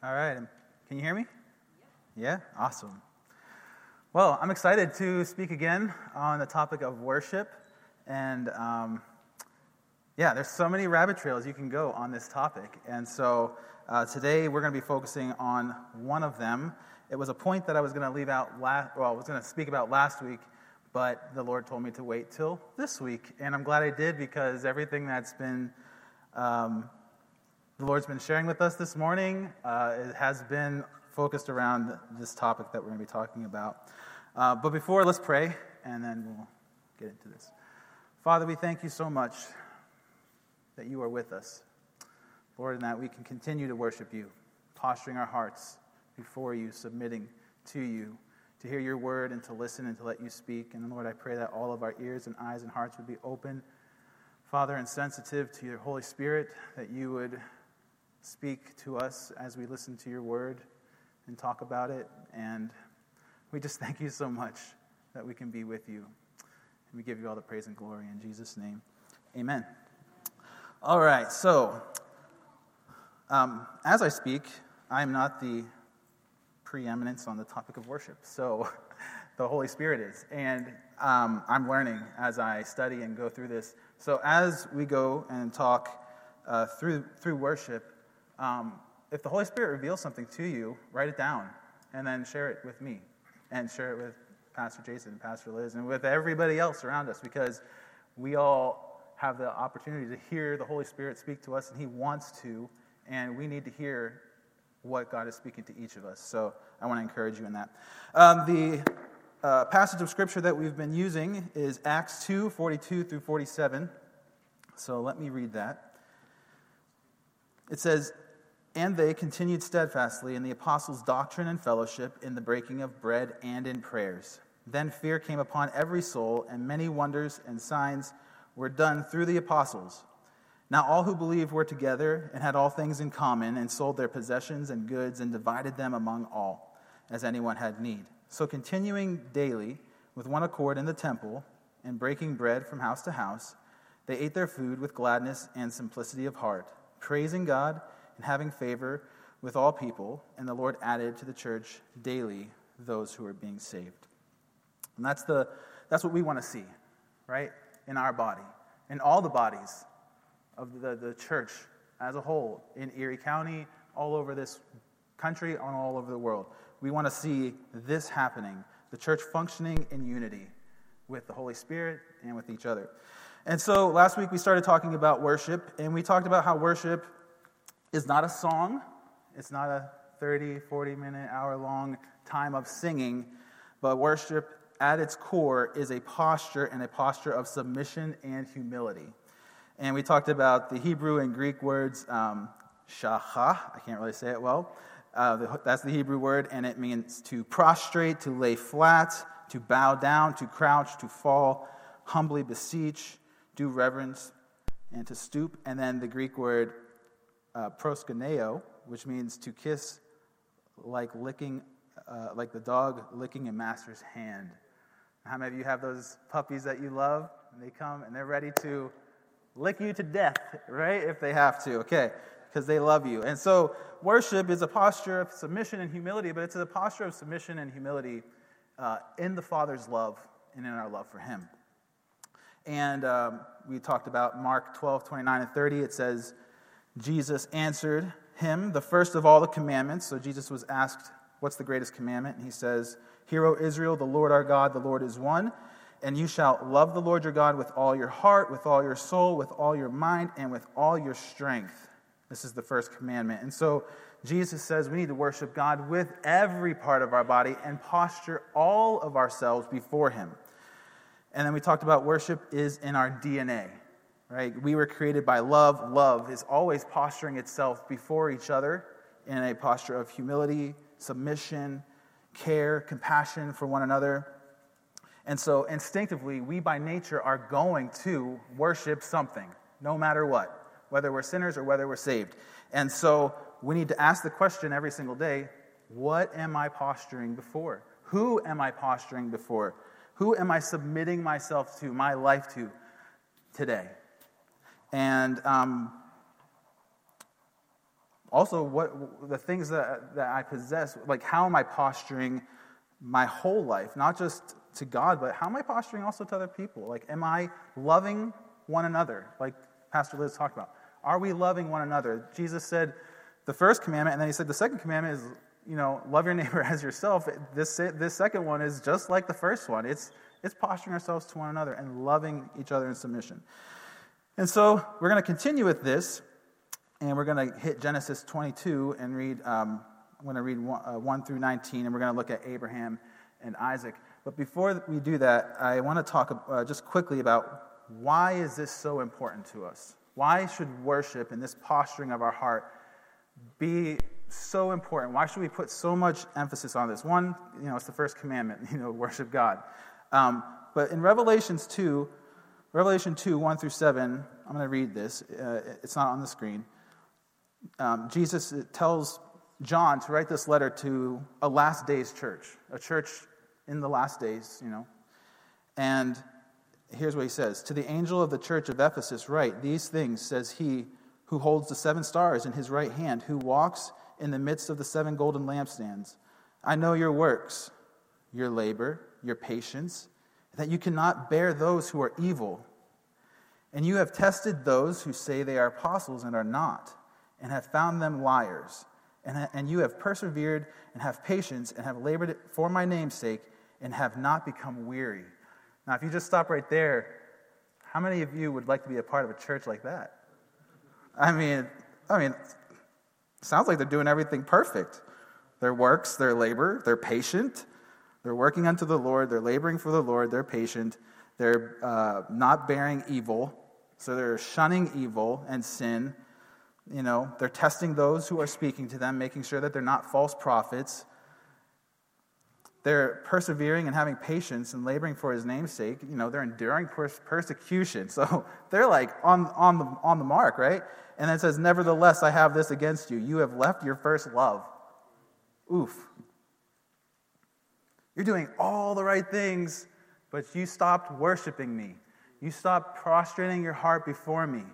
All right. Can you hear me? Yeah? Awesome. Well, I'm excited to speak again on the topic of worship. And um, yeah, there's so many rabbit trails you can go on this topic. And so uh, today we're going to be focusing on one of them. It was a point that I was going to leave out last, well, I was going to speak about last week, but the Lord told me to wait till this week. And I'm glad I did because everything that's been um, the Lord's been sharing with us this morning uh, it has been focused around this topic that we're going to be talking about. Uh, but before, let's pray, and then we'll get into this. Father, we thank you so much that you are with us. Lord, and that we can continue to worship you, posturing our hearts before you, submitting to you, to hear your word and to listen and to let you speak. And Lord, I pray that all of our ears and eyes and hearts would be open, Father, and sensitive to your Holy Spirit, that you would speak to us as we listen to your word and talk about it. And we just thank you so much that we can be with you. And we give you all the praise and glory in Jesus' name. Amen. All right, so um, as I speak, I am not the preeminence on the topic of worship. So the Holy Spirit is. And um, I'm learning as I study and go through this. So as we go and talk uh, through, through worship, um, if the Holy Spirit reveals something to you, write it down and then share it with me and share it with Pastor Jason and Pastor Liz and with everybody else around us because we all have the opportunity to hear the Holy Spirit speak to us and He wants to, and we need to hear what God is speaking to each of us. So I want to encourage you in that. Um, the uh, passage of Scripture that we've been using is Acts 2 42 through 47. So let me read that. It says, and they continued steadfastly in the apostles' doctrine and fellowship, in the breaking of bread, and in prayers. Then fear came upon every soul, and many wonders and signs were done through the apostles. Now all who believed were together and had all things in common, and sold their possessions and goods, and divided them among all, as anyone had need. So continuing daily with one accord in the temple, and breaking bread from house to house, they ate their food with gladness and simplicity of heart, praising God and having favor with all people, and the Lord added to the church daily those who are being saved. And that's, the, that's what we want to see, right? In our body, in all the bodies of the, the church as a whole, in Erie County, all over this country, and all over the world. We want to see this happening the church functioning in unity with the Holy Spirit and with each other. And so last week we started talking about worship, and we talked about how worship is not a song, it's not a 30, 40 minute, hour long time of singing, but worship at its core is a posture and a posture of submission and humility. And we talked about the Hebrew and Greek words um, I can't really say it well. Uh, that's the Hebrew word, and it means to prostrate, to lay flat, to bow down, to crouch, to fall, humbly beseech, do reverence, and to stoop. And then the Greek word uh, proskuneo, which means to kiss like licking, uh, like the dog licking a master's hand. How many of you have those puppies that you love? And they come and they're ready to lick you to death, right? If they have to, okay, because they love you. And so worship is a posture of submission and humility, but it's a posture of submission and humility uh, in the Father's love and in our love for Him. And um, we talked about Mark 12, 29, and 30. It says, Jesus answered him, the first of all the commandments. So Jesus was asked, What's the greatest commandment? And he says, Hear, O Israel, the Lord our God, the Lord is one. And you shall love the Lord your God with all your heart, with all your soul, with all your mind, and with all your strength. This is the first commandment. And so Jesus says we need to worship God with every part of our body and posture all of ourselves before Him. And then we talked about worship is in our DNA right? We were created by love. Love is always posturing itself before each other in a posture of humility, submission, care, compassion for one another. And so instinctively, we by nature are going to worship something, no matter what, whether we're sinners or whether we're saved. And so we need to ask the question every single day what am I posturing before? Who am I posturing before? Who am I submitting myself to, my life to today? And um, also what the things that, that I possess, like how am I posturing my whole life, not just to God, but how am I posturing also to other people? Like, am I loving one another, like Pastor Liz talked about? Are we loving one another? Jesus said the first commandment, and then he said the second commandment is, you know, love your neighbor as yourself. This, this second one is just like the first one. It's, it's posturing ourselves to one another and loving each other in submission. And so we're going to continue with this, and we're going to hit Genesis 22 and read, um, I'm going to read 1, uh, 1 through 19, and we're going to look at Abraham and Isaac. But before we do that, I want to talk uh, just quickly about why is this so important to us? Why should worship and this posturing of our heart be so important? Why should we put so much emphasis on this? One, you know, it's the first commandment, you know, worship God. Um, but in Revelations 2, Revelation 2, 1 through 7, I'm going to read this. Uh, it's not on the screen. Um, Jesus tells John to write this letter to a last days church, a church in the last days, you know. And here's what he says To the angel of the church of Ephesus, write, These things says he who holds the seven stars in his right hand, who walks in the midst of the seven golden lampstands. I know your works, your labor, your patience, that you cannot bear those who are evil. And you have tested those who say they are apostles and are not, and have found them liars. And, and you have persevered and have patience and have labored for my name's sake and have not become weary. Now, if you just stop right there, how many of you would like to be a part of a church like that? I mean, I mean, sounds like they're doing everything perfect. Their works, their labor, they're patient, they're working unto the Lord, they're laboring for the Lord, they're patient, they're uh, not bearing evil, so they're shunning evil and sin. You know, they're testing those who are speaking to them, making sure that they're not false prophets. They're persevering and having patience and laboring for his name's sake. You know, they're enduring persecution. So they're like on, on, the, on the mark, right? And it says, Nevertheless, I have this against you. You have left your first love. Oof. You're doing all the right things, but you stopped worshiping me. You stopped prostrating your heart before me.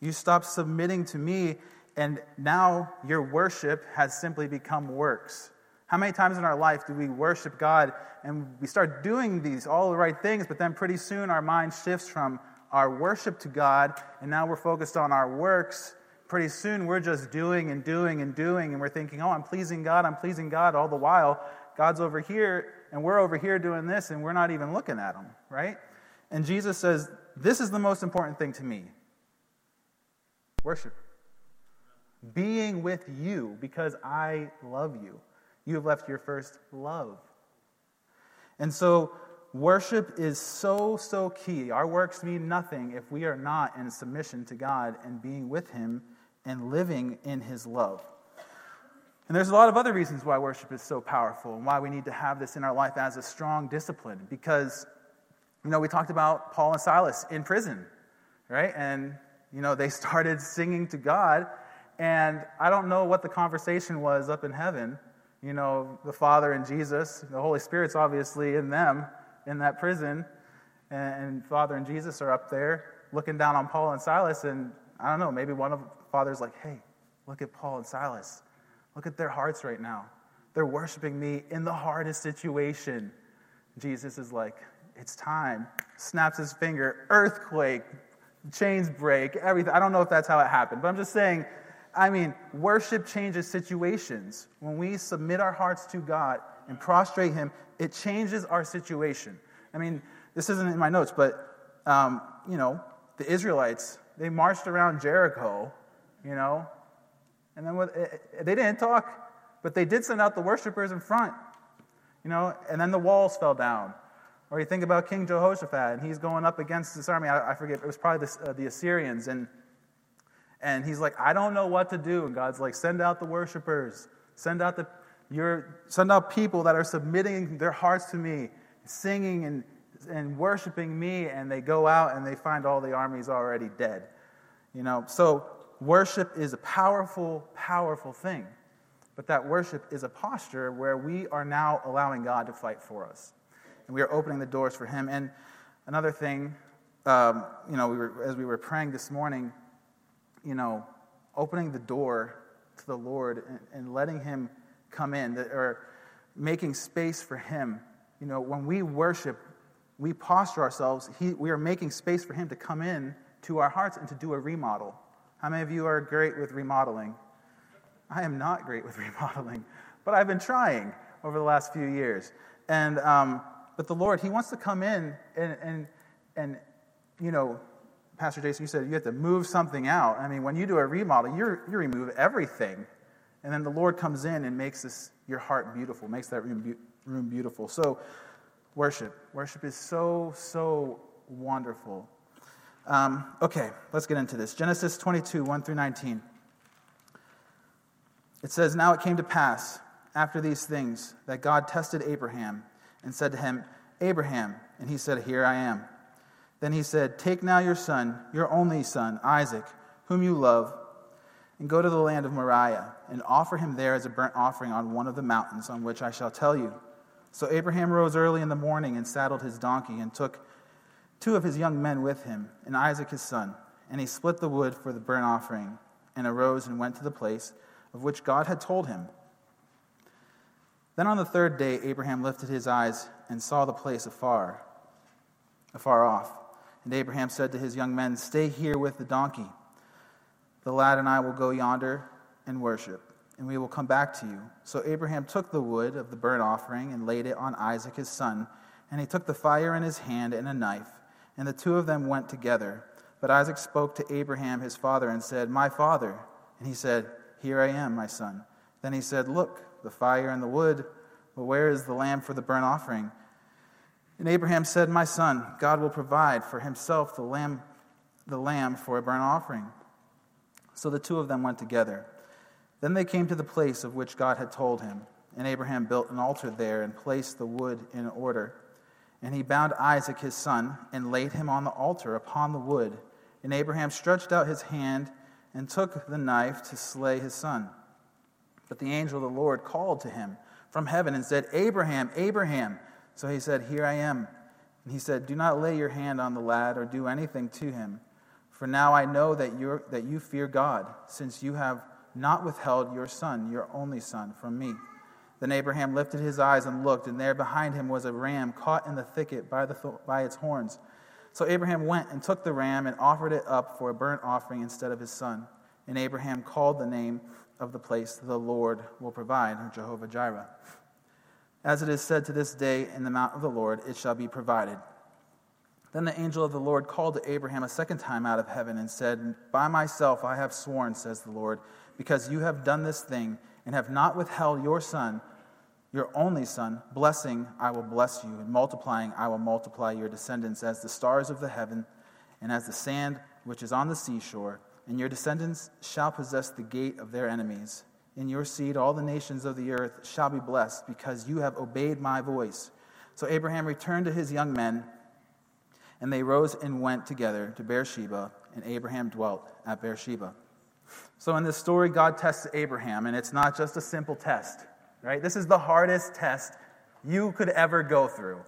You stopped submitting to me, and now your worship has simply become works. How many times in our life do we worship God and we start doing these, all the right things, but then pretty soon our mind shifts from our worship to God, and now we're focused on our works. Pretty soon we're just doing and doing and doing, and we're thinking, oh, I'm pleasing God, I'm pleasing God, all the while God's over here, and we're over here doing this, and we're not even looking at them, right? And Jesus says, This is the most important thing to me worship. Being with you because I love you. You have left your first love. And so, worship is so, so key. Our works mean nothing if we are not in submission to God and being with Him and living in His love. And there's a lot of other reasons why worship is so powerful and why we need to have this in our life as a strong discipline. Because, you know, we talked about Paul and Silas in prison, right? And, you know, they started singing to God. And I don't know what the conversation was up in heaven, you know, the Father and Jesus, the Holy Spirit's obviously in them, in that prison, and Father and Jesus are up there looking down on Paul and Silas, and I don't know, maybe one of the fathers like, hey, look at Paul and Silas. Look at their hearts right now. They're worshiping me in the hardest situation. Jesus is like, it's time. Snaps his finger, earthquake, chains break, everything. I don't know if that's how it happened, but I'm just saying I mean, worship changes situations. When we submit our hearts to God and prostrate Him, it changes our situation. I mean, this isn't in my notes, but, um, you know, the Israelites, they marched around Jericho, you know, and then what, eh, eh, they didn't talk, but they did send out the worshipers in front, you know, and then the walls fell down. Or you think about King Jehoshaphat, and he's going up against this army. I, I forget, it was probably the, uh, the Assyrians, and and he's like, I don't know what to do. And God's like, send out the worshipers, send out the your send out people that are submitting their hearts to me, singing and, and worshiping me, and they go out and they find all the armies already dead. You know, so worship is a powerful, powerful thing. But that worship is a posture where we are now allowing God to fight for us. And we are opening the doors for Him. And another thing, um, you know, we were, as we were praying this morning, you know, opening the door to the Lord and, and letting Him come in, that, or making space for Him. You know, when we worship, we posture ourselves, he, we are making space for Him to come in to our hearts and to do a remodel. How many of you are great with remodeling? I am not great with remodeling, but I've been trying over the last few years. And, um, but the Lord, He wants to come in and, and, and, you know, Pastor Jason, you said you have to move something out. I mean, when you do a remodel, you you remove everything. And then the Lord comes in and makes this, your heart beautiful, makes that room, room beautiful. So, worship. Worship is so, so wonderful. Um, okay, let's get into this. Genesis 22, 1 through 19. It says, Now it came to pass after these things that God tested Abraham and said to him, Abraham. And he said, Here I am. Then he said, Take now your son, your only son, Isaac, whom you love, and go to the land of Moriah, and offer him there as a burnt offering on one of the mountains on which I shall tell you. So Abraham rose early in the morning and saddled his donkey and took two of his young men with him, and Isaac his son. And he split the wood for the burnt offering, and arose and went to the place of which God had told him. Then on the third day, Abraham lifted his eyes and saw the place afar, afar off. And Abraham said to his young men, Stay here with the donkey. The lad and I will go yonder and worship, and we will come back to you. So Abraham took the wood of the burnt offering and laid it on Isaac his son, and he took the fire in his hand and a knife, and the two of them went together. But Isaac spoke to Abraham his father and said, My father. And he said, Here I am, my son. Then he said, Look, the fire and the wood, but where is the lamb for the burnt offering? And Abraham said, My son, God will provide for himself the lamb, the lamb for a burnt offering. So the two of them went together. Then they came to the place of which God had told him. And Abraham built an altar there and placed the wood in order. And he bound Isaac his son and laid him on the altar upon the wood. And Abraham stretched out his hand and took the knife to slay his son. But the angel of the Lord called to him from heaven and said, Abraham, Abraham. So he said, Here I am. And he said, Do not lay your hand on the lad or do anything to him. For now I know that, you that you fear God, since you have not withheld your son, your only son, from me. Then Abraham lifted his eyes and looked, and there behind him was a ram caught in the thicket by, the, by its horns. So Abraham went and took the ram and offered it up for a burnt offering instead of his son. And Abraham called the name of the place, The Lord will provide, or Jehovah Jireh. As it is said to this day in the mount of the Lord, it shall be provided. Then the angel of the Lord called to Abraham a second time out of heaven and said, By myself I have sworn, says the Lord, because you have done this thing and have not withheld your son, your only son. Blessing I will bless you, and multiplying I will multiply your descendants as the stars of the heaven and as the sand which is on the seashore. And your descendants shall possess the gate of their enemies. In your seed, all the nations of the earth shall be blessed, because you have obeyed my voice. So Abraham returned to his young men, and they rose and went together to Beersheba, and Abraham dwelt at Beersheba. So in this story, God tests Abraham, and it's not just a simple test, right? This is the hardest test you could ever go through,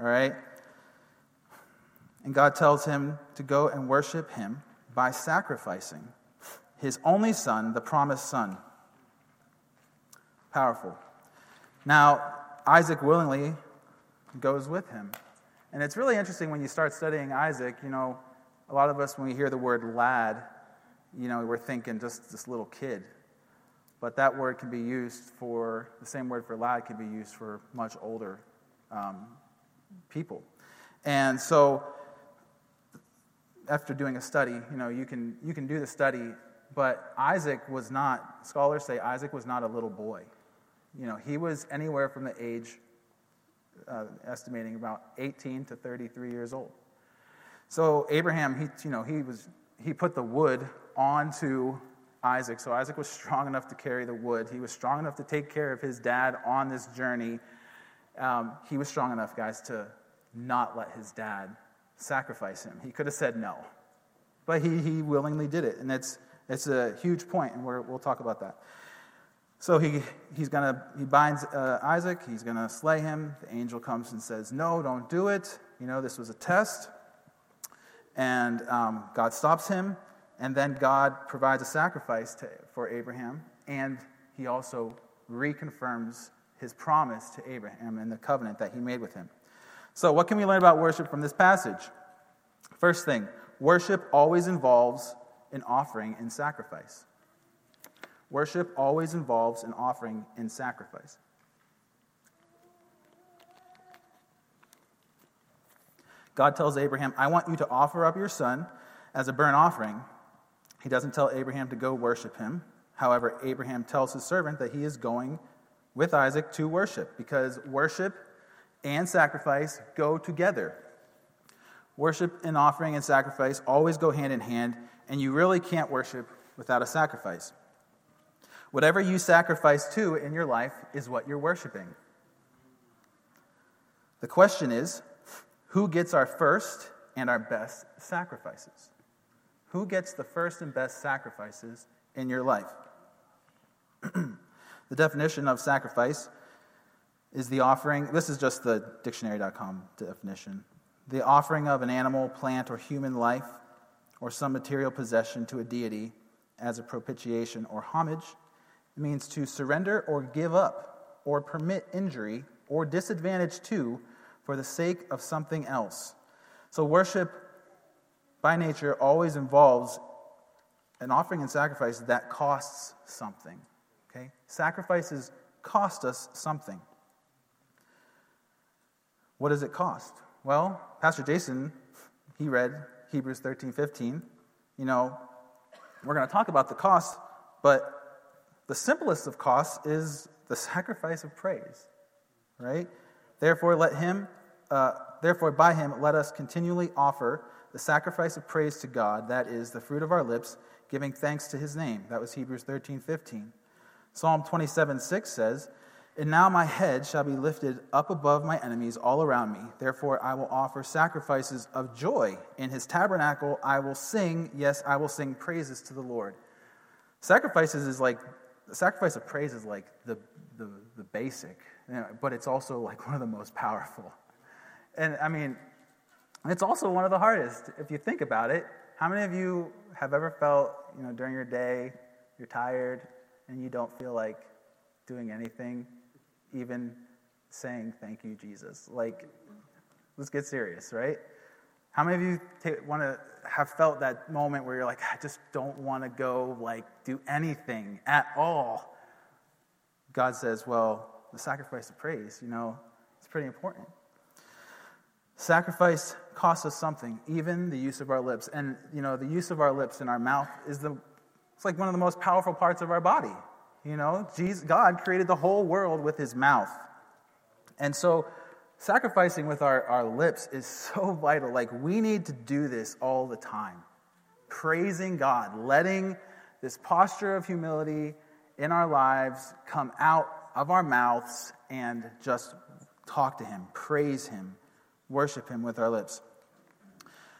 all right? And God tells him to go and worship him by sacrificing his only son, the promised son. Powerful. Now, Isaac willingly goes with him. And it's really interesting when you start studying Isaac, you know, a lot of us, when we hear the word lad, you know, we're thinking just this little kid. But that word can be used for, the same word for lad can be used for much older um, people. And so, after doing a study, you know, you can, you can do the study, but Isaac was not, scholars say Isaac was not a little boy. You know, he was anywhere from the age, uh, estimating about 18 to 33 years old. So Abraham, he, you know, he was, he put the wood onto Isaac. So Isaac was strong enough to carry the wood. He was strong enough to take care of his dad on this journey. Um, he was strong enough, guys, to not let his dad sacrifice him. He could have said no, but he, he willingly did it. And it's, it's a huge point, and we will talk about that. So he, he's gonna, he binds uh, Isaac, he's going to slay him. The angel comes and says, No, don't do it. You know, this was a test. And um, God stops him, And then God provides a sacrifice to, for Abraham, and he also reconfirms his promise to Abraham and the covenant that he made with him. So, what can we learn about worship from this passage? First thing, worship always involves an offering and sacrifice. Worship always involves an offering and sacrifice. God tells Abraham, I want you to offer up your son as a burnt offering. He doesn't tell Abraham to go worship him. However, Abraham tells his servant that he is going with Isaac to worship because worship and sacrifice go together. Worship and offering and sacrifice always go hand in hand, and you really can't worship without a sacrifice. Whatever you sacrifice to in your life is what you're worshiping. The question is who gets our first and our best sacrifices? Who gets the first and best sacrifices in your life? the definition of sacrifice is the offering, this is just the dictionary.com definition. The offering of an animal, plant, or human life, or some material possession to a deity as a propitiation or homage. It means to surrender or give up or permit injury or disadvantage to for the sake of something else. So, worship by nature always involves an offering and sacrifice that costs something. Okay? Sacrifices cost us something. What does it cost? Well, Pastor Jason, he read Hebrews 13 15. You know, we're going to talk about the cost, but the simplest of costs is the sacrifice of praise, right? Therefore, let him, uh, therefore, by him, let us continually offer the sacrifice of praise to God, that is, the fruit of our lips, giving thanks to his name. That was Hebrews 13 15. Psalm 27 6 says, And now my head shall be lifted up above my enemies all around me. Therefore, I will offer sacrifices of joy. In his tabernacle, I will sing, yes, I will sing praises to the Lord. Sacrifices is like, the sacrifice of praise is like the, the, the basic, but it's also like one of the most powerful. And I mean, it's also one of the hardest. If you think about it, how many of you have ever felt, you know, during your day, you're tired, and you don't feel like doing anything, even saying thank you, Jesus. Like, let's get serious, right? How many of you want to have felt that moment where you're like, I just don't want to go like do anything at all? God says, well, the sacrifice of praise, you know, it's pretty important. Sacrifice costs us something, even the use of our lips. And, you know, the use of our lips and our mouth is the it's like one of the most powerful parts of our body. You know, Jesus, God created the whole world with his mouth. And so, sacrificing with our, our lips is so vital. Like, we need to do this all the time. Praising God, letting this posture of humility in our lives come out of our mouths and just talk to Him, praise Him, worship Him with our lips.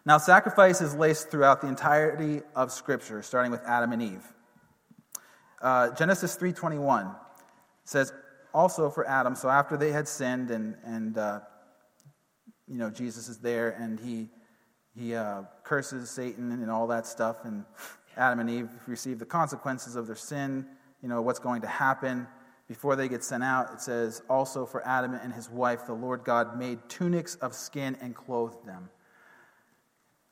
Now, sacrifice is laced throughout the entirety of Scripture, starting with Adam and Eve. Uh, Genesis 3.21 says, also for Adam, so after they had sinned and, and uh, you know, Jesus is there and he, he uh, curses Satan and all that stuff, and Adam and Eve receive the consequences of their sin, you know, what's going to happen. Before they get sent out, it says, also for Adam and his wife, the Lord God made tunics of skin and clothed them.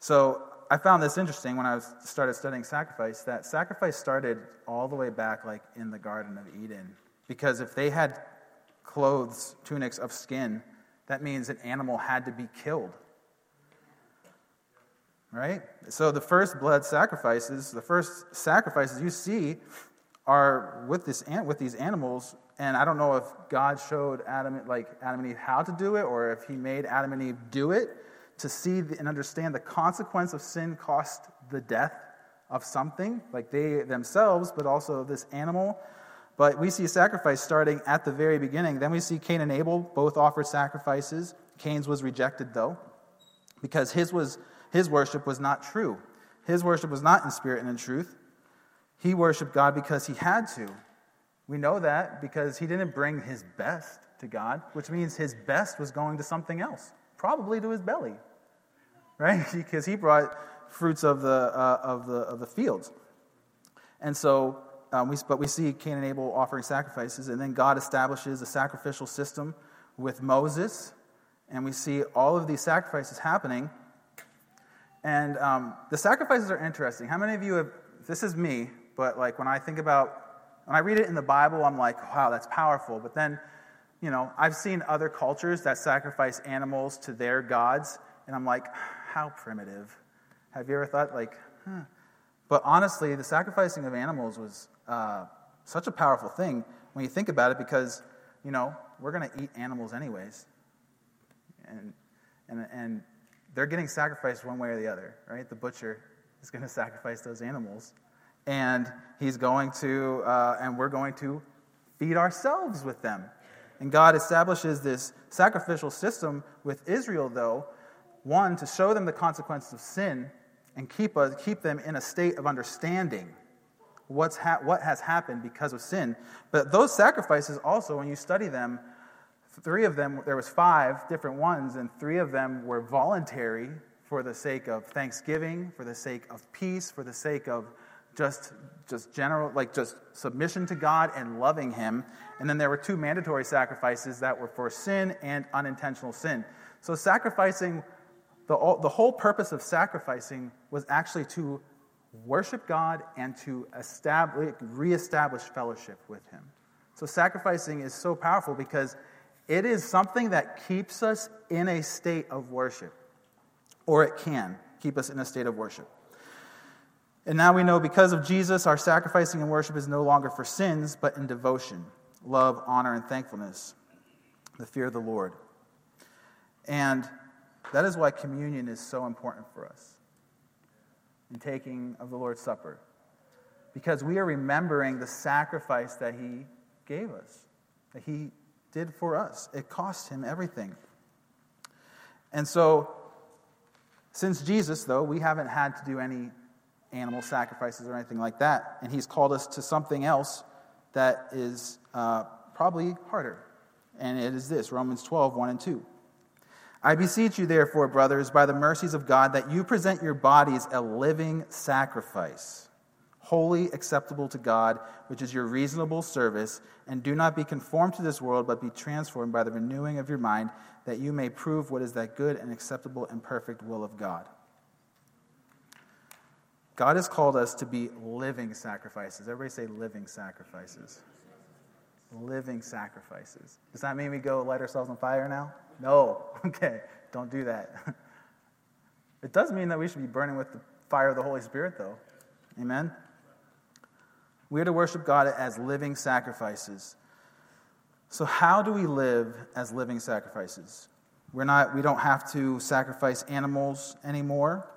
So I found this interesting when I started studying sacrifice that sacrifice started all the way back, like in the Garden of Eden. Because if they had clothes, tunics of skin, that means an animal had to be killed. Right? So the first blood sacrifices, the first sacrifices you see are with, this, with these animals. And I don't know if God showed Adam, like Adam and Eve how to do it or if he made Adam and Eve do it to see and understand the consequence of sin cost the death of something, like they themselves, but also this animal. But we see sacrifice starting at the very beginning. Then we see Cain and Abel both offered sacrifices. Cain's was rejected, though, because his, was, his worship was not true. His worship was not in spirit and in truth. He worshiped God because he had to. We know that because he didn't bring his best to God, which means his best was going to something else probably to his belly, right? because he brought fruits of the, uh, of the, of the fields. And so, um, we, but we see Cain and Abel offering sacrifices, and then God establishes a sacrificial system with Moses, and we see all of these sacrifices happening. And um, the sacrifices are interesting. How many of you have, this is me, but like when I think about, when I read it in the Bible, I'm like, wow, that's powerful. But then, you know, I've seen other cultures that sacrifice animals to their gods, and I'm like, how primitive. Have you ever thought, like, huh. But honestly, the sacrificing of animals was uh, such a powerful thing when you think about it because, you know, we're going to eat animals anyways. And, and, and they're getting sacrificed one way or the other, right? The butcher is going to sacrifice those animals. And he's going to, uh, and we're going to feed ourselves with them. And God establishes this sacrificial system with Israel, though, one, to show them the consequences of sin and keep, us, keep them in a state of understanding what's ha- what has happened because of sin. But those sacrifices also, when you study them, three of them, there was five different ones, and three of them were voluntary for the sake of thanksgiving, for the sake of peace, for the sake of just just general like just submission to God and loving him. And then there were two mandatory sacrifices that were for sin and unintentional sin. So sacrificing the, the whole purpose of sacrificing was actually to worship God and to establish, reestablish fellowship with Him. So, sacrificing is so powerful because it is something that keeps us in a state of worship, or it can keep us in a state of worship. And now we know because of Jesus, our sacrificing and worship is no longer for sins, but in devotion, love, honor, and thankfulness, the fear of the Lord. And that is why communion is so important for us in taking of the Lord's Supper. Because we are remembering the sacrifice that He gave us, that He did for us. It cost Him everything. And so, since Jesus, though, we haven't had to do any animal sacrifices or anything like that. And He's called us to something else that is uh, probably harder. And it is this Romans 12, 1 and 2. I beseech you, therefore, brothers, by the mercies of God, that you present your bodies a living sacrifice, holy, acceptable to God, which is your reasonable service, and do not be conformed to this world, but be transformed by the renewing of your mind, that you may prove what is that good and acceptable and perfect will of God. God has called us to be living sacrifices. Everybody say living sacrifices. Living sacrifices. Does that mean we go light ourselves on fire now? No. Okay, don't do that. It does mean that we should be burning with the fire of the Holy Spirit, though. Amen? We are to worship God as living sacrifices. So, how do we live as living sacrifices? We're not, we don't have to sacrifice animals anymore,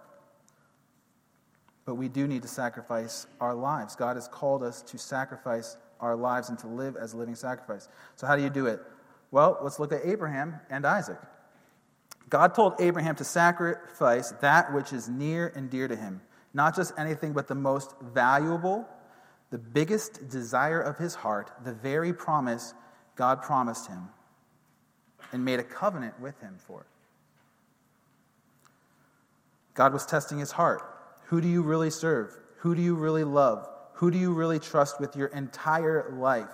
but we do need to sacrifice our lives. God has called us to sacrifice our lives and to live as a living sacrifice. So, how do you do it? Well, let's look at Abraham and Isaac. God told Abraham to sacrifice that which is near and dear to him, not just anything, but the most valuable, the biggest desire of his heart, the very promise God promised him and made a covenant with him for. God was testing his heart. Who do you really serve? Who do you really love? Who do you really trust with your entire life?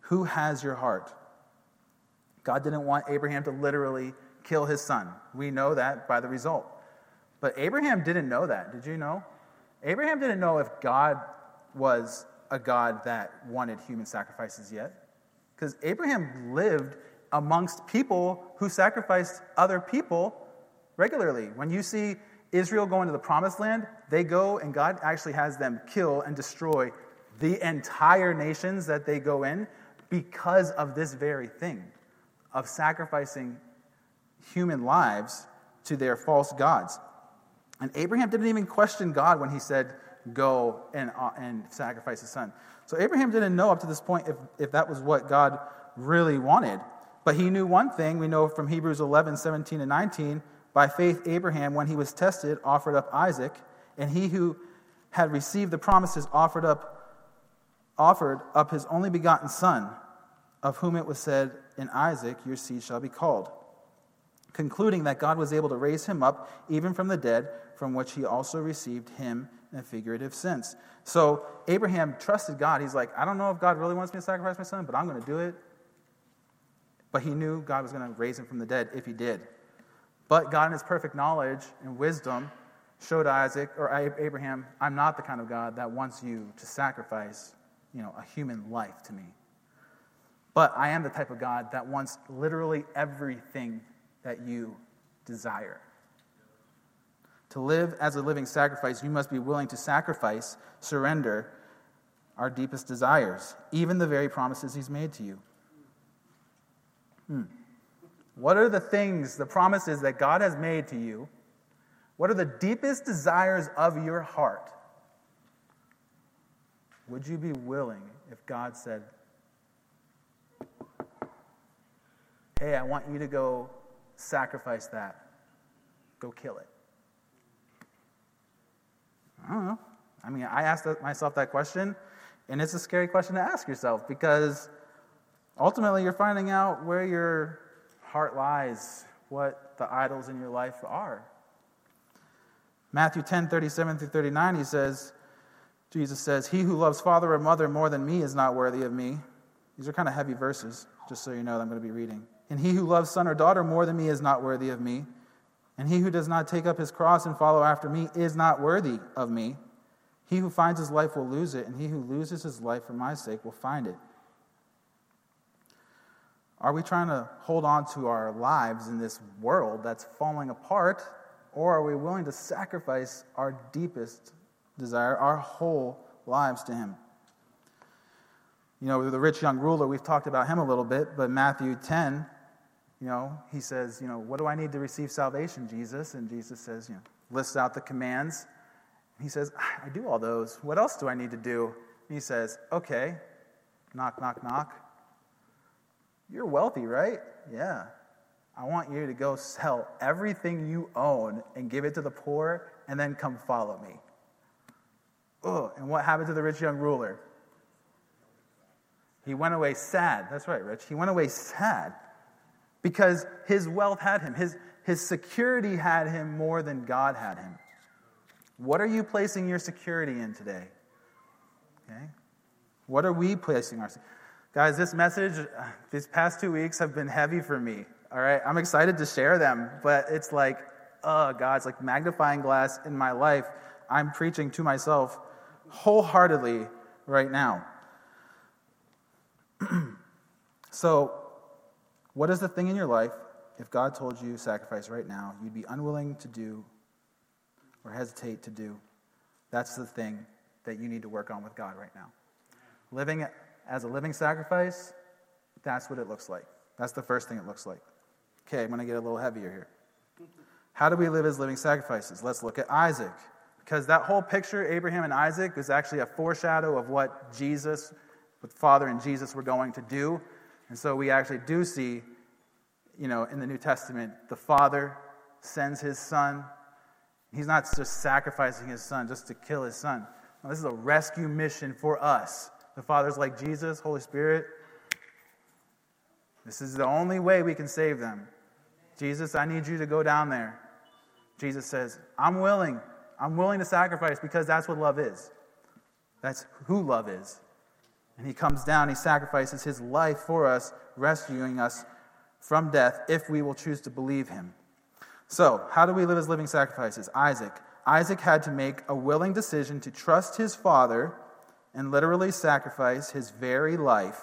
Who has your heart? God didn't want Abraham to literally kill his son. We know that by the result. But Abraham didn't know that. Did you know? Abraham didn't know if God was a God that wanted human sacrifices yet. Because Abraham lived amongst people who sacrificed other people regularly. When you see Israel going to the promised land, they go and God actually has them kill and destroy the entire nations that they go in because of this very thing of sacrificing human lives to their false gods. And Abraham didn't even question God when he said, Go and, uh, and sacrifice his son. So Abraham didn't know up to this point if, if that was what God really wanted. But he knew one thing we know from Hebrews 11, 17, and 19. By faith, Abraham, when he was tested, offered up Isaac, and he who had received the promises offered up, offered up his only begotten son, of whom it was said, In Isaac your seed shall be called. concluding that God was able to raise him up even from the dead, from which he also received him in a figurative sense. So Abraham trusted God. He's like, I don't know if God really wants me to sacrifice my son, but I'm going to do it. But he knew God was going to raise him from the dead if he did. But God, in his perfect knowledge and wisdom, showed Isaac or Abraham, I'm not the kind of God that wants you to sacrifice, you know, a human life to me. But I am the type of God that wants literally everything that you desire. To live as a living sacrifice, you must be willing to sacrifice, surrender our deepest desires, even the very promises He's made to you. Hmm. What are the things, the promises that God has made to you? What are the deepest desires of your heart? Would you be willing if God said, Hey, I want you to go sacrifice that? Go kill it. I don't know. I mean, I asked myself that question, and it's a scary question to ask yourself because ultimately you're finding out where your heart lies, what the idols in your life are. Matthew 10 37 through 39, he says, Jesus says, He who loves father or mother more than me is not worthy of me. These are kind of heavy verses, just so you know that I'm going to be reading. And he who loves son or daughter more than me is not worthy of me. And he who does not take up his cross and follow after me is not worthy of me. He who finds his life will lose it, and he who loses his life for my sake will find it. Are we trying to hold on to our lives in this world that's falling apart, or are we willing to sacrifice our deepest desire, our whole lives to Him? You know, the rich young ruler, we've talked about him a little bit, but Matthew 10, you know, he says, you know, what do I need to receive salvation, Jesus? And Jesus says, you know, lists out the commands. He says, I do all those. What else do I need to do? And he says, okay, knock, knock, knock. You're wealthy, right? Yeah. I want you to go sell everything you own and give it to the poor and then come follow me. Oh, and what happened to the rich young ruler? He went away sad. That's right, Rich. He went away sad because his wealth had him, his, his security had him more than God had him. What are you placing your security in today? Okay? What are we placing our Guys, this message, these past two weeks have been heavy for me. All right? I'm excited to share them, but it's like, oh, God, it's like magnifying glass in my life. I'm preaching to myself wholeheartedly right now. so, what is the thing in your life, if God told you sacrifice right now, you'd be unwilling to do or hesitate to do? That's the thing that you need to work on with God right now. Living as a living sacrifice, that's what it looks like. That's the first thing it looks like. Okay, I'm going to get a little heavier here. How do we live as living sacrifices? Let's look at Isaac. Because that whole picture, Abraham and Isaac, is actually a foreshadow of what Jesus, what Father and Jesus were going to do. And so we actually do see, you know, in the New Testament, the Father sends his Son. He's not just sacrificing his Son just to kill his Son. This is a rescue mission for us. The Father's like Jesus, Holy Spirit. This is the only way we can save them. Jesus, I need you to go down there. Jesus says, I'm willing. I'm willing to sacrifice because that's what love is. That's who love is. And he comes down, he sacrifices his life for us, rescuing us from death if we will choose to believe him. So, how do we live as living sacrifices? Isaac. Isaac had to make a willing decision to trust his father and literally sacrifice his very life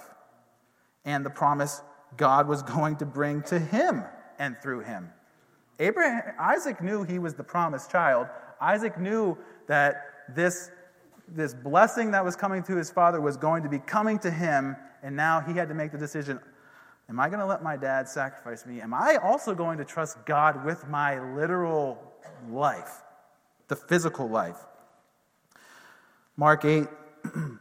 and the promise God was going to bring to him and through him. Abraham, Isaac knew he was the promised child. Isaac knew that this, this blessing that was coming to his father was going to be coming to him, and now he had to make the decision Am I going to let my dad sacrifice me? Am I also going to trust God with my literal life, the physical life? Mark 8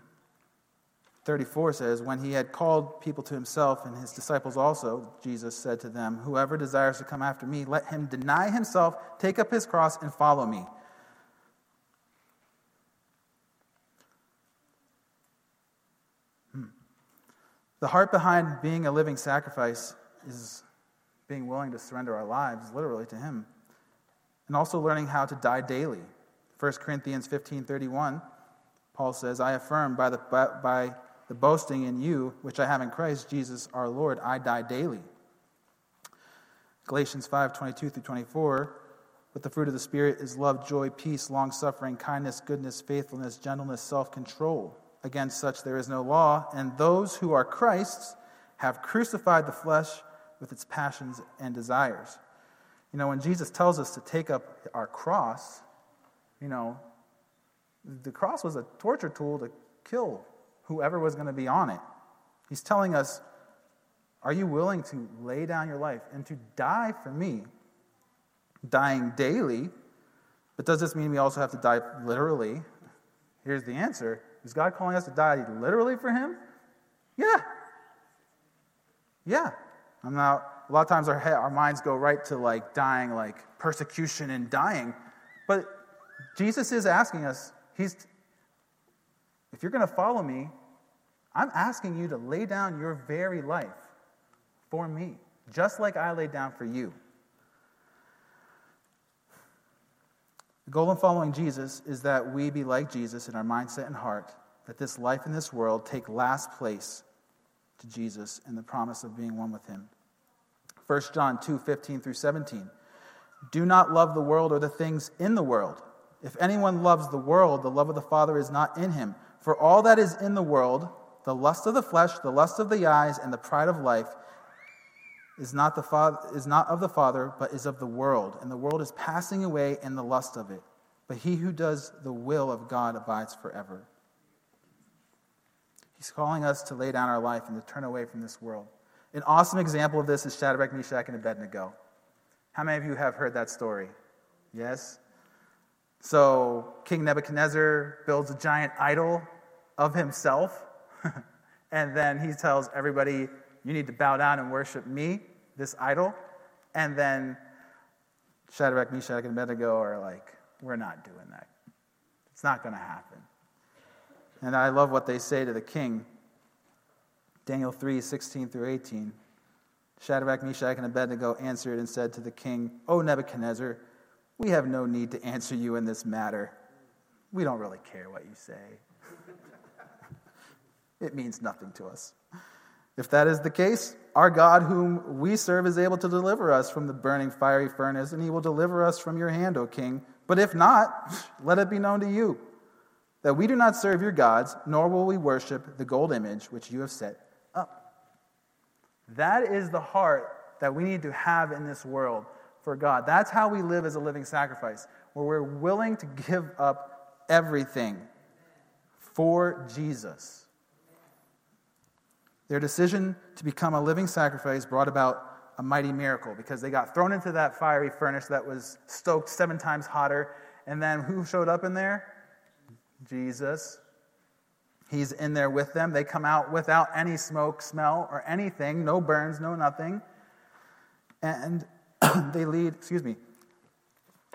34 says, When he had called people to himself and his disciples also, Jesus said to them, Whoever desires to come after me, let him deny himself, take up his cross, and follow me. Hmm. The heart behind being a living sacrifice is being willing to surrender our lives literally to Him. And also learning how to die daily. 1 Corinthians 15 31, Paul says, I affirm by the, by, by the boasting in you, which I have in Christ Jesus our Lord, I die daily. Galatians 5 22 through 24, but the fruit of the Spirit is love, joy, peace, long suffering, kindness, goodness, faithfulness, gentleness, self control. Against such there is no law, and those who are Christ's have crucified the flesh with its passions and desires. You know, when Jesus tells us to take up our cross, you know, the cross was a torture tool to kill whoever was going to be on it. He's telling us, Are you willing to lay down your life and to die for me? Dying daily. But does this mean we also have to die literally? Here's the answer Is God calling us to die literally for Him? Yeah. Yeah. I'm not, a lot of times our, head, our minds go right to like dying, like persecution and dying. But Jesus is asking us, He's, if you're going to follow me, I'm asking you to lay down your very life for me, just like I laid down for you. The goal in following Jesus is that we be like Jesus in our mindset and heart, that this life in this world take last place to Jesus and the promise of being one with him. 1 John 2 15 through 17. Do not love the world or the things in the world. If anyone loves the world, the love of the Father is not in him. For all that is in the world, the lust of the flesh, the lust of the eyes, and the pride of life, is not, the father, is not of the Father, but is of the world. And the world is passing away in the lust of it. But he who does the will of God abides forever. He's calling us to lay down our life and to turn away from this world. An awesome example of this is Shadrach, Meshach, and Abednego. How many of you have heard that story? Yes? So, King Nebuchadnezzar builds a giant idol of himself, and then he tells everybody, You need to bow down and worship me, this idol. And then Shadrach, Meshach, and Abednego are like, We're not doing that. It's not going to happen. And I love what they say to the king. Daniel 3 16 through 18. Shadrach, Meshach, and Abednego answered and said to the king, O Nebuchadnezzar, we have no need to answer you in this matter. We don't really care what you say. it means nothing to us. If that is the case, our God, whom we serve, is able to deliver us from the burning fiery furnace, and he will deliver us from your hand, O king. But if not, let it be known to you that we do not serve your gods, nor will we worship the gold image which you have set up. That is the heart that we need to have in this world for God. That's how we live as a living sacrifice, where we're willing to give up everything for Jesus. Their decision to become a living sacrifice brought about a mighty miracle because they got thrown into that fiery furnace that was stoked seven times hotter. And then who showed up in there? Jesus. He's in there with them. They come out without any smoke, smell, or anything, no burns, no nothing. And they lead, excuse me,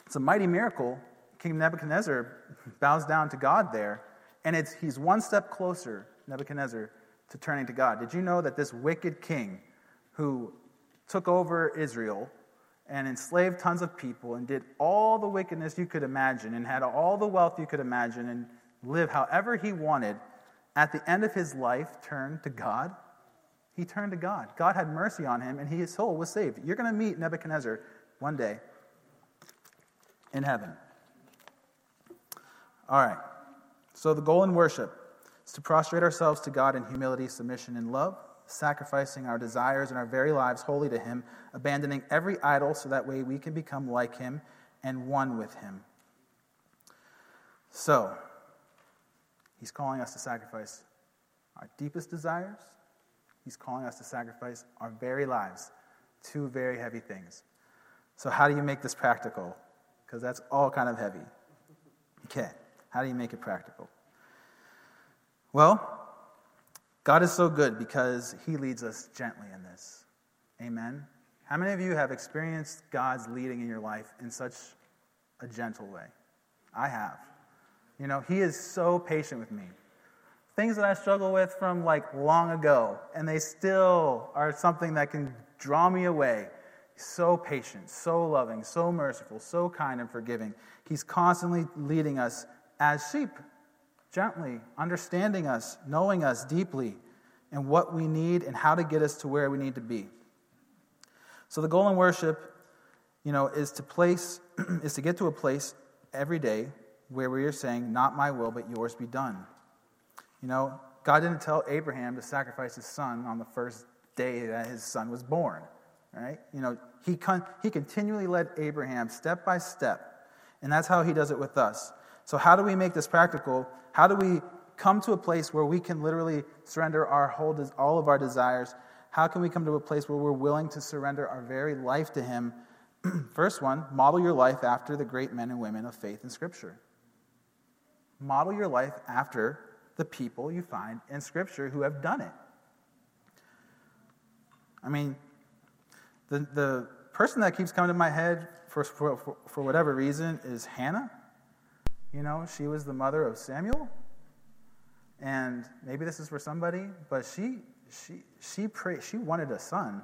it's a mighty miracle. King Nebuchadnezzar bows down to God there, and it's, he's one step closer, Nebuchadnezzar, to turning to God. Did you know that this wicked king who took over Israel and enslaved tons of people and did all the wickedness you could imagine and had all the wealth you could imagine and live however he wanted, at the end of his life turned to God. He turned to God. God had mercy on him and his soul was saved. You're going to meet Nebuchadnezzar one day in heaven. All right. So the goal in worship is to prostrate ourselves to God in humility, submission, and love sacrificing our desires and our very lives wholly to Him, abandoning every idol so that way we can become like Him and one with Him. So, He's calling us to sacrifice our deepest desires. He's calling us to sacrifice our very lives. Two very heavy things. So, how do you make this practical? Because that's all kind of heavy. Okay, how do you make it practical? Well, God is so good because he leads us gently in this. Amen. How many of you have experienced God's leading in your life in such a gentle way? I have. You know, he is so patient with me. Things that I struggle with from like long ago, and they still are something that can draw me away. So patient, so loving, so merciful, so kind and forgiving. He's constantly leading us as sheep, gently, understanding us, knowing us deeply, and what we need and how to get us to where we need to be. So the goal in worship, you know, is to place is to get to a place every day where we are saying, Not my will, but yours be done. You know, God didn't tell Abraham to sacrifice his son on the first day that his son was born. Right? You know, he, con- he continually led Abraham step by step. And that's how he does it with us. So, how do we make this practical? How do we come to a place where we can literally surrender our whole des- all of our desires? How can we come to a place where we're willing to surrender our very life to Him? First one, model your life after the great men and women of faith in Scripture. Model your life after the people you find in Scripture who have done it. I mean, the, the person that keeps coming to my head for, for, for whatever reason is Hannah. You know, she was the mother of Samuel. And maybe this is for somebody, but she, she, she, prayed, she wanted a son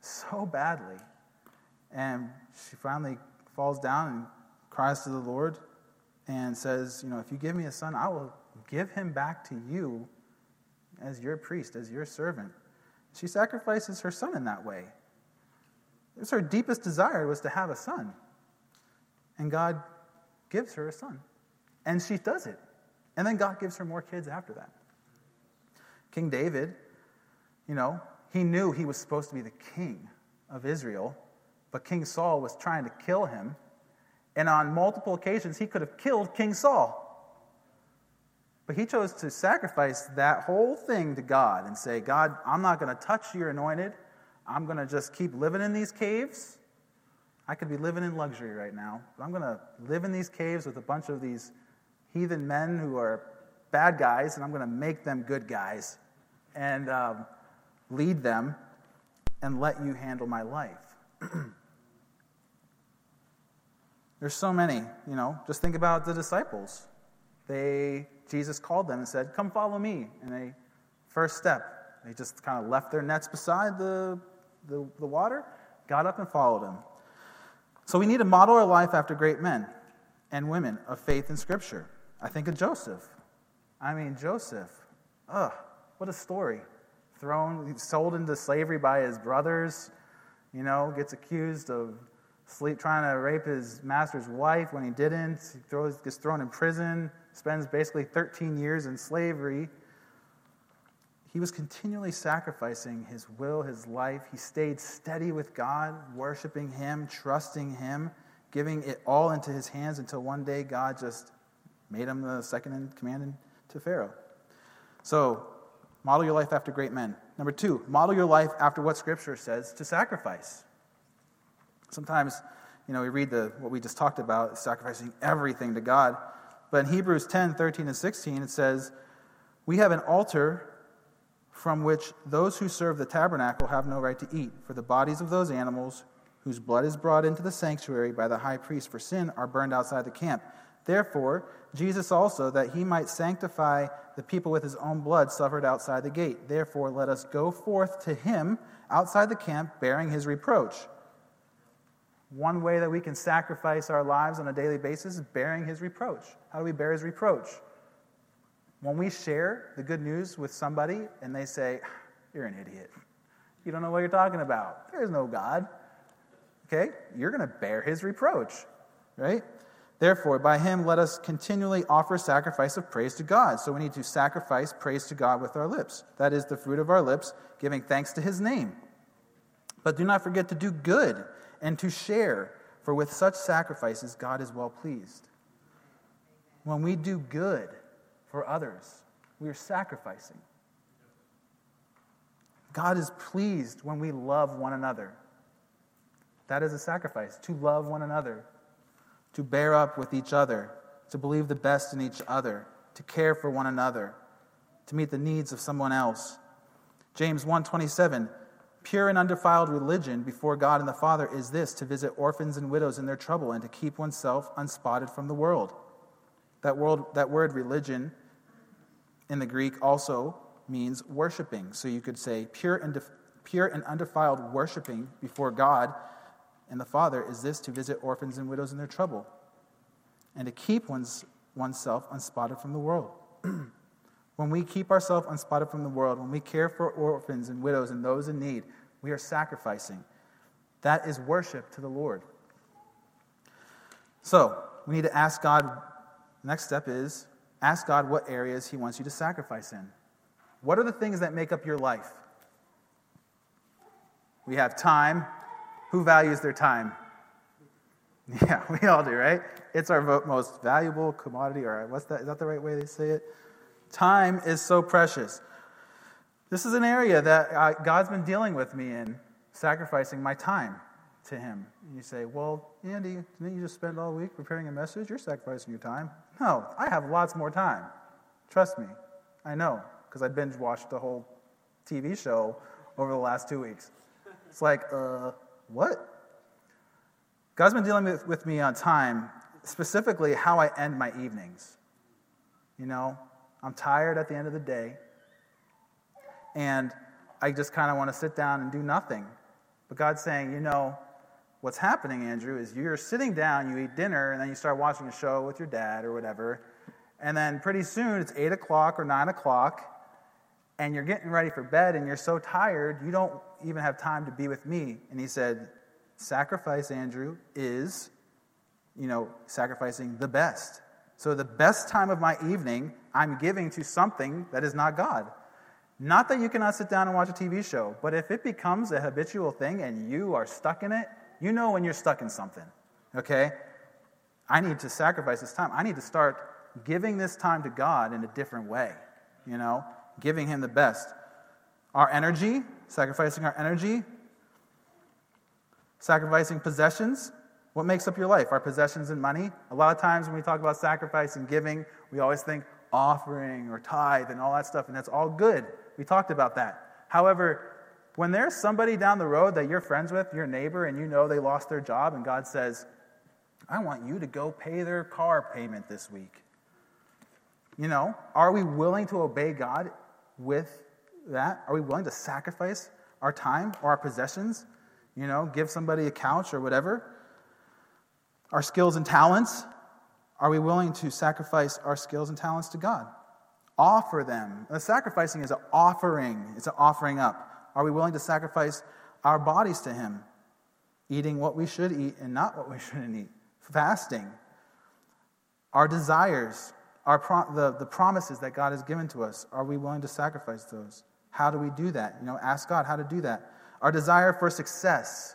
so badly. And she finally falls down and cries to the Lord and says, You know, if you give me a son, I will give him back to you as your priest, as your servant. She sacrifices her son in that way. It was her deepest desire was to have a son. And God gives her a son. And she does it. And then God gives her more kids after that. King David, you know, he knew he was supposed to be the king of Israel, but King Saul was trying to kill him. And on multiple occasions, he could have killed King Saul. But he chose to sacrifice that whole thing to God and say, God, I'm not going to touch your anointed. I'm going to just keep living in these caves. I could be living in luxury right now, but I'm going to live in these caves with a bunch of these heathen men who are bad guys, and I'm going to make them good guys and um, lead them and let you handle my life. There's so many, you know, just think about the disciples. They Jesus called them and said, "Come follow me." And they first step, they just kind of left their nets beside the, the, the water, got up and followed him. So we need to model our life after great men and women of faith in Scripture. I think of Joseph. I mean, Joseph, ugh, what a story. Thrown, sold into slavery by his brothers, you know, gets accused of sleep, trying to rape his master's wife when he didn't. He throws, gets thrown in prison, spends basically 13 years in slavery. He was continually sacrificing his will, his life. He stayed steady with God, worshiping Him, trusting Him, giving it all into His hands until one day God just made him the second in command to Pharaoh. So, model your life after great men. Number two, model your life after what Scripture says to sacrifice. Sometimes, you know, we read the, what we just talked about, sacrificing everything to God. But in Hebrews 10 13 and 16, it says, We have an altar from which those who serve the tabernacle have no right to eat, for the bodies of those animals whose blood is brought into the sanctuary by the high priest for sin are burned outside the camp. Therefore, Jesus also, that he might sanctify the people with his own blood, suffered outside the gate. Therefore, let us go forth to him outside the camp, bearing his reproach. One way that we can sacrifice our lives on a daily basis is bearing his reproach. How do we bear his reproach? When we share the good news with somebody and they say, You're an idiot. You don't know what you're talking about. There is no God. Okay? You're going to bear his reproach, right? Therefore, by him let us continually offer sacrifice of praise to God. So we need to sacrifice praise to God with our lips. That is the fruit of our lips, giving thanks to his name. But do not forget to do good and to share, for with such sacrifices God is well pleased. When we do good for others, we are sacrificing. God is pleased when we love one another. That is a sacrifice, to love one another to bear up with each other, to believe the best in each other, to care for one another, to meet the needs of someone else. James 1:27 Pure and undefiled religion before God and the Father is this to visit orphans and widows in their trouble and to keep oneself unspotted from the world. That, world, that word religion in the Greek also means worshiping. So you could say pure and, pure and undefiled worshiping before God and the Father is this to visit orphans and widows in their trouble, and to keep one's, oneself unspotted from the world. when we keep ourselves unspotted from the world, when we care for orphans and widows and those in need, we are sacrificing. That is worship to the Lord. So, we need to ask God, next step is ask God what areas He wants you to sacrifice in. What are the things that make up your life? We have time. Who values their time? Yeah, we all do, right? It's our most valuable commodity, or what's that? Is that the right way they say it? Time is so precious. This is an area that God's been dealing with me in, sacrificing my time to Him. And you say, Well, Andy, didn't you just spend all week preparing a message? You're sacrificing your time. No, I have lots more time. Trust me, I know, because I binge watched the whole TV show over the last two weeks. It's like, uh, what? God's been dealing with, with me on time, specifically how I end my evenings. You know, I'm tired at the end of the day, and I just kind of want to sit down and do nothing. But God's saying, you know, what's happening, Andrew, is you're sitting down, you eat dinner, and then you start watching a show with your dad or whatever, and then pretty soon it's 8 o'clock or 9 o'clock, and you're getting ready for bed, and you're so tired, you don't even have time to be with me. And he said, Sacrifice, Andrew, is, you know, sacrificing the best. So the best time of my evening, I'm giving to something that is not God. Not that you cannot sit down and watch a TV show, but if it becomes a habitual thing and you are stuck in it, you know when you're stuck in something. Okay? I need to sacrifice this time. I need to start giving this time to God in a different way, you know, giving Him the best. Our energy, sacrificing our energy, sacrificing possessions. What makes up your life? Our possessions and money. A lot of times when we talk about sacrifice and giving, we always think offering or tithe and all that stuff, and that's all good. We talked about that. However, when there's somebody down the road that you're friends with, your neighbor, and you know they lost their job, and God says, I want you to go pay their car payment this week. You know, are we willing to obey God with that? Are we willing to sacrifice our time or our possessions? You know, give somebody a couch or whatever? Our skills and talents? Are we willing to sacrifice our skills and talents to God? Offer them. The sacrificing is an offering, it's an offering up. Are we willing to sacrifice our bodies to Him? Eating what we should eat and not what we shouldn't eat. Fasting. Our desires, our pro- the, the promises that God has given to us, are we willing to sacrifice those? How do we do that? You know, ask God how to do that. Our desire for success.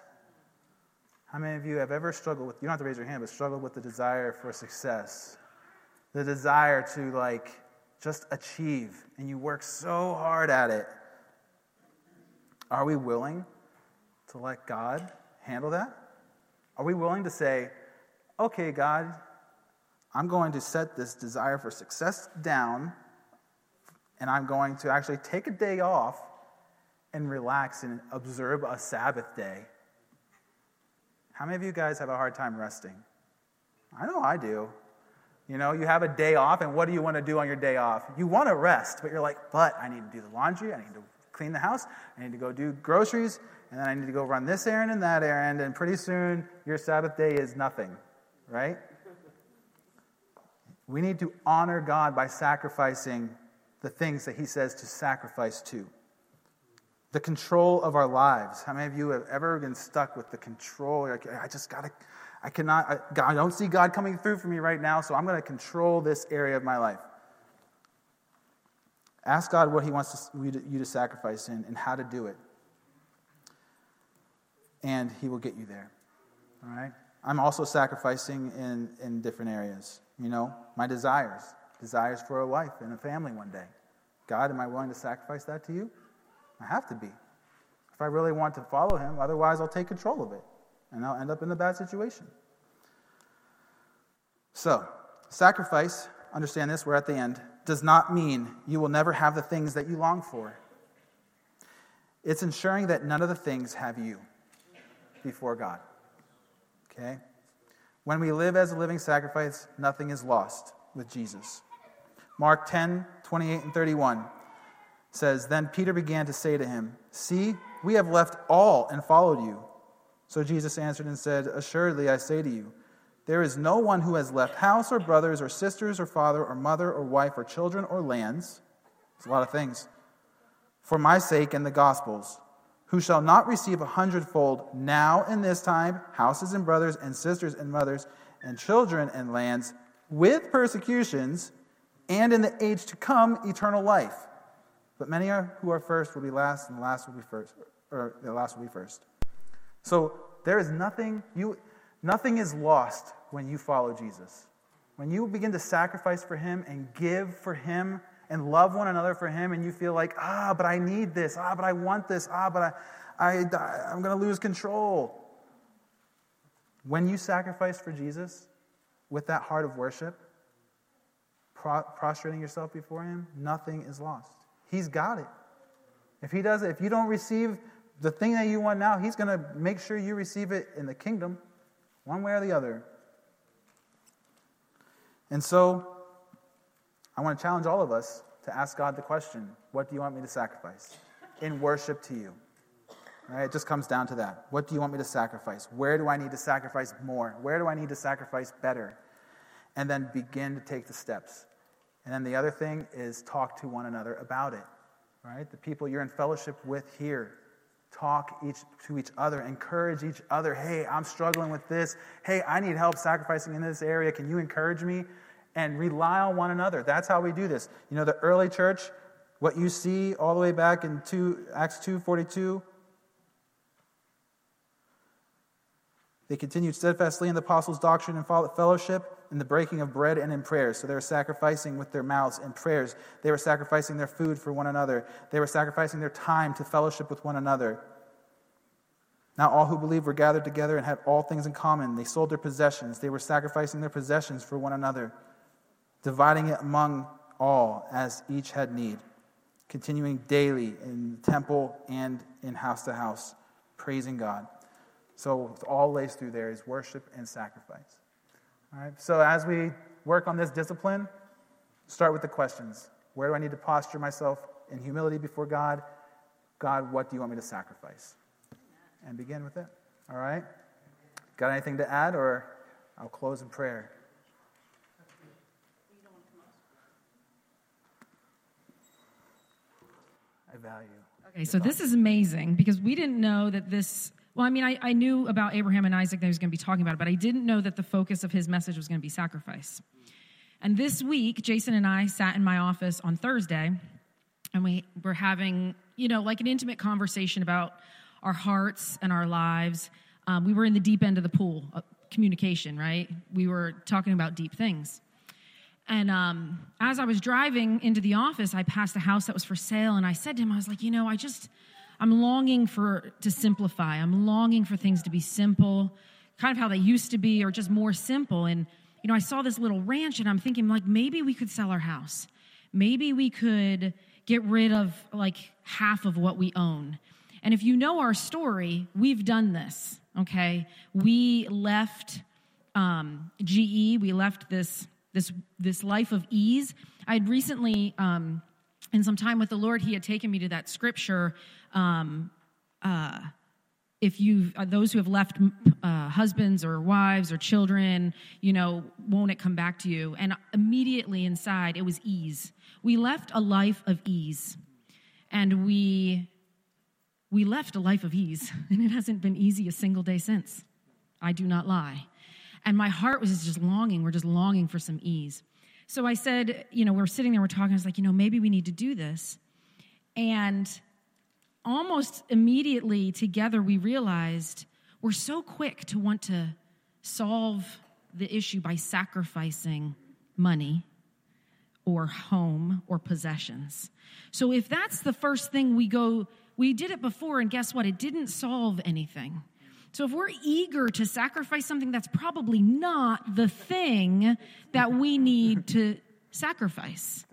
How many of you have ever struggled with, you don't have to raise your hand, but struggled with the desire for success? The desire to, like, just achieve, and you work so hard at it. Are we willing to let God handle that? Are we willing to say, okay, God, I'm going to set this desire for success down, and I'm going to actually take a day off and relax and observe a Sabbath day? How many of you guys have a hard time resting? I know I do. You know, you have a day off, and what do you want to do on your day off? You want to rest, but you're like, but I need to do the laundry, I need to clean the house, I need to go do groceries, and then I need to go run this errand and that errand, and pretty soon your Sabbath day is nothing, right? We need to honor God by sacrificing the things that He says to sacrifice to. The control of our lives. How many of you have ever been stuck with the control? Like, I just got to, I cannot, I, God, I don't see God coming through for me right now, so I'm going to control this area of my life. Ask God what He wants to, you to sacrifice in and how to do it. And He will get you there. All right? I'm also sacrificing in, in different areas. You know, my desires, desires for a wife and a family one day. God, am I willing to sacrifice that to you? I have to be. If I really want to follow Him, otherwise I'll take control of it and I'll end up in a bad situation. So, sacrifice, understand this, we're at the end, does not mean you will never have the things that you long for. It's ensuring that none of the things have you before God. Okay? When we live as a living sacrifice, nothing is lost with Jesus. Mark 10, 28 and 31 says, Then Peter began to say to him, See, We have left all and followed you. So Jesus answered and said, Assuredly, I say to you, there is no one who has left house or brothers or sisters or father or mother or wife or children or lands. It's a lot of things. For my sake and the gospel's, who shall not receive a hundredfold now in this time houses and brothers and sisters and mothers and children and lands with persecutions, and in the age to come eternal life. But many are, who are first will be last, and the last will be first, or the last will be first. So there is nothing you nothing is lost when you follow Jesus. When you begin to sacrifice for him and give for him and love one another for him and you feel like, ah, but I need this, ah, but I want this, ah, but I, I, I'm going to lose control. When you sacrifice for Jesus with that heart of worship, prostrating yourself before him, nothing is lost. He's got it. If he does it, if you don't receive the thing that you want now, he's going to make sure you receive it in the kingdom, one way or the other. And so, I want to challenge all of us to ask God the question What do you want me to sacrifice in worship to you? Right? It just comes down to that. What do you want me to sacrifice? Where do I need to sacrifice more? Where do I need to sacrifice better? And then begin to take the steps. And then the other thing is talk to one another about it. Right? The people you're in fellowship with here, talk each to each other, encourage each other. Hey, I'm struggling with this. Hey, I need help sacrificing in this area. Can you encourage me? And rely on one another. That's how we do this. You know, the early church, what you see all the way back in 2, Acts 2:42, They continued steadfastly in the apostles' doctrine and fellowship, in the breaking of bread and in prayers. So they were sacrificing with their mouths in prayers. They were sacrificing their food for one another. They were sacrificing their time to fellowship with one another. Now, all who believed were gathered together and had all things in common. They sold their possessions. They were sacrificing their possessions for one another, dividing it among all as each had need, continuing daily in the temple and in house to house, praising God. So, all lays through there is worship and sacrifice. All right, so as we work on this discipline, start with the questions. Where do I need to posture myself in humility before God? God, what do you want me to sacrifice? And begin with it. All right? Got anything to add, or I'll close in prayer? I value. Okay, so this is amazing because we didn't know that this well, I mean, I, I knew about Abraham and Isaac that he was going to be talking about it, but I didn't know that the focus of his message was going to be sacrifice. And this week, Jason and I sat in my office on Thursday, and we were having, you know, like an intimate conversation about our hearts and our lives. Um, we were in the deep end of the pool, uh, communication, right? We were talking about deep things. And um, as I was driving into the office, I passed a house that was for sale, and I said to him, I was like, you know, I just, I'm longing for to simplify. I'm longing for things to be simple, kind of how they used to be, or just more simple. And you know, I saw this little ranch, and I'm thinking like maybe we could sell our house. Maybe we could get rid of like half of what we own. And if you know our story, we've done this. Okay, we left um, GE. We left this this this life of ease. I had recently. Um, in some time with the Lord, He had taken me to that scripture um, uh, if you uh, those who have left uh, husbands or wives or children you know won't it come back to you? And immediately inside it was ease. We left a life of ease. And we we left a life of ease. And it hasn't been easy a single day since. I do not lie. And my heart was just longing. We're just longing for some ease so i said you know we're sitting there we're talking i was like you know maybe we need to do this and almost immediately together we realized we're so quick to want to solve the issue by sacrificing money or home or possessions. So if that's the first thing we go, we did it before, and guess what? It didn't solve anything. So if we're eager to sacrifice something, that's probably not the thing that we need to sacrifice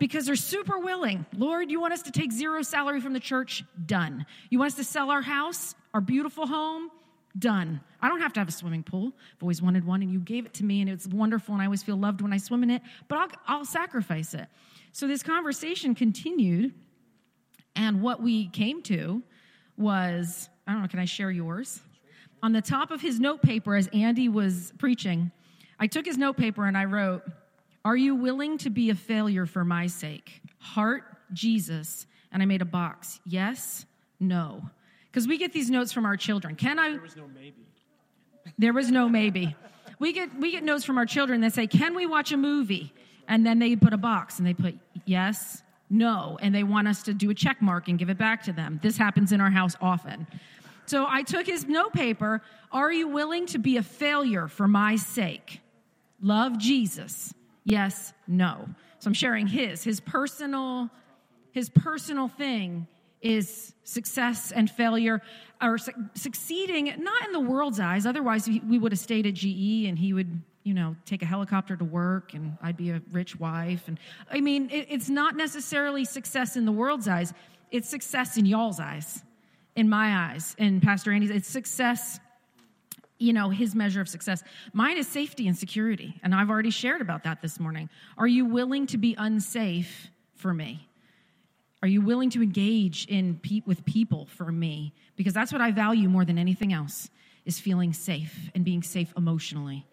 because they're super willing. Lord, you want us to take zero salary from the church? Done. You want us to sell our house, our beautiful home? Done. I don't have to have a swimming pool. I've always wanted one, and you gave it to me, and it's wonderful, and I always feel loved when I swim in it, but I'll, I'll sacrifice it. So this conversation continued, and what we came to was I don't know, can I share yours? On the top of his note paper, as Andy was preaching, I took his note paper and I wrote, Are you willing to be a failure for my sake? Heart, Jesus. And I made a box. Yes, no. Because we get these notes from our children. Can I? There was no maybe. There was no maybe. We get we get notes from our children that say, "Can we watch a movie?" And then they put a box and they put yes, no, and they want us to do a check mark and give it back to them. This happens in our house often. So I took his note paper. Are you willing to be a failure for my sake? Love Jesus. Yes, no. So I'm sharing his his personal his personal thing is success and failure or su- succeeding not in the world's eyes otherwise we would have stayed at GE and he would you know take a helicopter to work and I'd be a rich wife and I mean it, it's not necessarily success in the world's eyes it's success in y'all's eyes in my eyes in Pastor Andy's it's success you know his measure of success mine is safety and security and I've already shared about that this morning are you willing to be unsafe for me are you willing to engage in pe- with people for me? Because that's what I value more than anything else is feeling safe and being safe emotionally.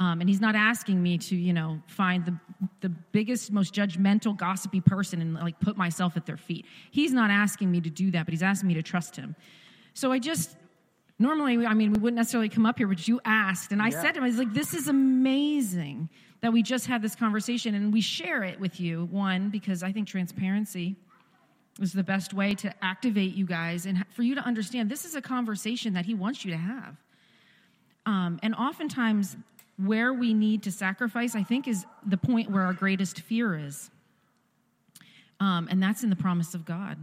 Um, and he's not asking me to, you know, find the the biggest, most judgmental, gossipy person and like put myself at their feet. He's not asking me to do that, but he's asking me to trust him. So I just normally, I mean, we wouldn't necessarily come up here, but you asked, and I Yeah. said to him, I was like, "This is amazing that we just had this conversation and we share it with you." One, because I think transparency is the best way to activate you guys and for you to understand this is a conversation that he wants you to have. Um, and oftentimes, where we need to sacrifice, I think, is the point where our greatest fear is. Um, and that's in the promise of God.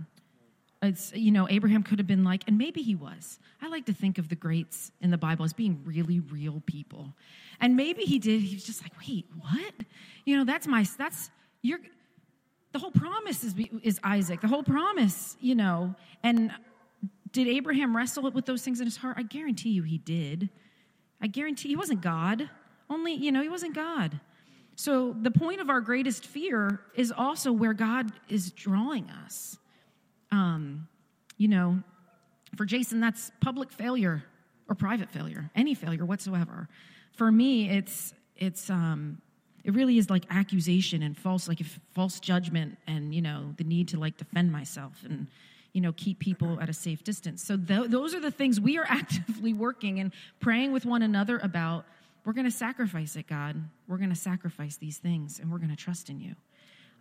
It's, you know, Abraham could have been like, and maybe he was. I like to think of the greats in the Bible as being really real people. And maybe he did. He was just like, wait, what? You know, that's my, that's, you're, the whole promise is, is Isaac. The whole promise, you know. And did Abraham wrestle with those things in his heart? I guarantee you he did. I guarantee he wasn't God. Only, you know, he wasn't God. So the point of our greatest fear is also where God is drawing us. Um, you know, for Jason, that's public failure or private failure, any failure whatsoever. For me, it's it's um, it really is like accusation and false like false judgment and you know the need to like defend myself and you know keep people at a safe distance so th- those are the things we are actively working and praying with one another about we're going to sacrifice it god. We're going to sacrifice these things and we're going to trust in you.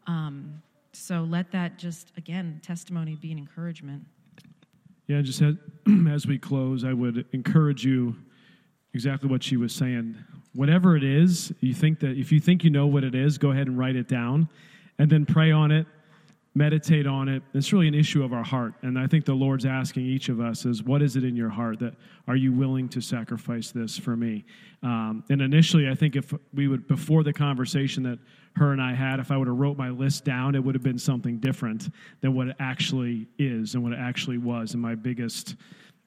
Um, so let that just again testimony be an encouragement. Yeah, just as, as we close, I would encourage you exactly what she was saying. Whatever it is, you think that if you think you know what it is, go ahead and write it down and then pray on it, meditate on it. It's really an issue of our heart. And I think the Lord's asking each of us is what is it in your heart that are you willing to sacrifice this for me? Um, and initially, I think if we would, before the conversation that her and I had, if I would have wrote my list down, it would have been something different than what it actually is and what it actually was. And my biggest,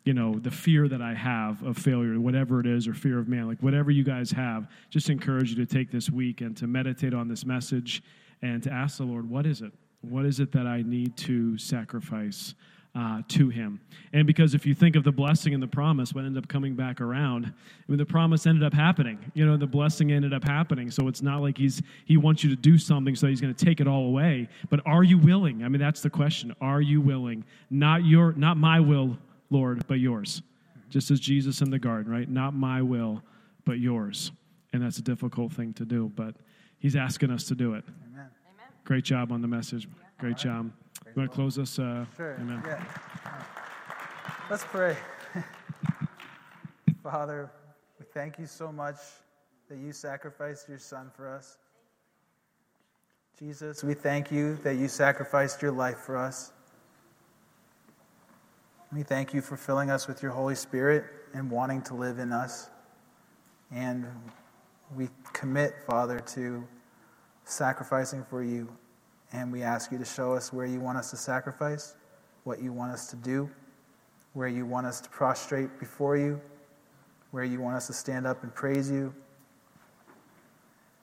you know, the fear that I have of failure, whatever it is, or fear of man, like whatever you guys have, just encourage you to take this week and to meditate on this message and to ask the Lord, what is it? What is it that I need to sacrifice uh, to Him? And because if you think of the blessing and the promise, what ended up coming back around, I mean, the promise ended up happening. You know, the blessing ended up happening. So it's not like He's He wants you to do something so He's going to take it all away. But are you willing? I mean, that's the question. Are you willing? Not your, not my will, Lord, but yours. Just as Jesus in the garden, right? Not my will, but yours. And that's a difficult thing to do, but He's asking us to do it. Amen. Great job on the message. Great job. You want to close us? Uh, Sure. Amen. Yeah. Let's pray. Father, we thank you so much that you sacrificed your son for us. Jesus, we thank you that you sacrificed your life for us. We thank you for filling us with your Holy Spirit and wanting to live in us. And we commit, Father, to sacrificing for you. And we ask you to show us where you want us to sacrifice, what you want us to do, where you want us to prostrate before you, where you want us to stand up and praise you.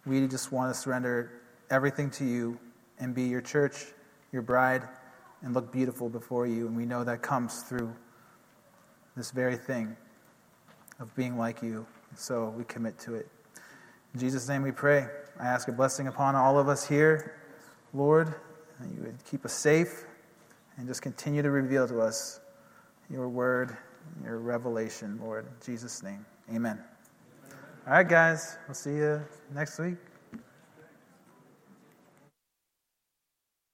We just want to surrender everything to you and be your church, your bride, and look beautiful before you. And we know that comes through this very thing of being like you. So we commit to it. In Jesus' name we pray. I ask a blessing upon all of us here, Lord, that you would keep us safe and just continue to reveal to us your word, your revelation, Lord. In Jesus' name, amen. All right, guys, we'll see you next week.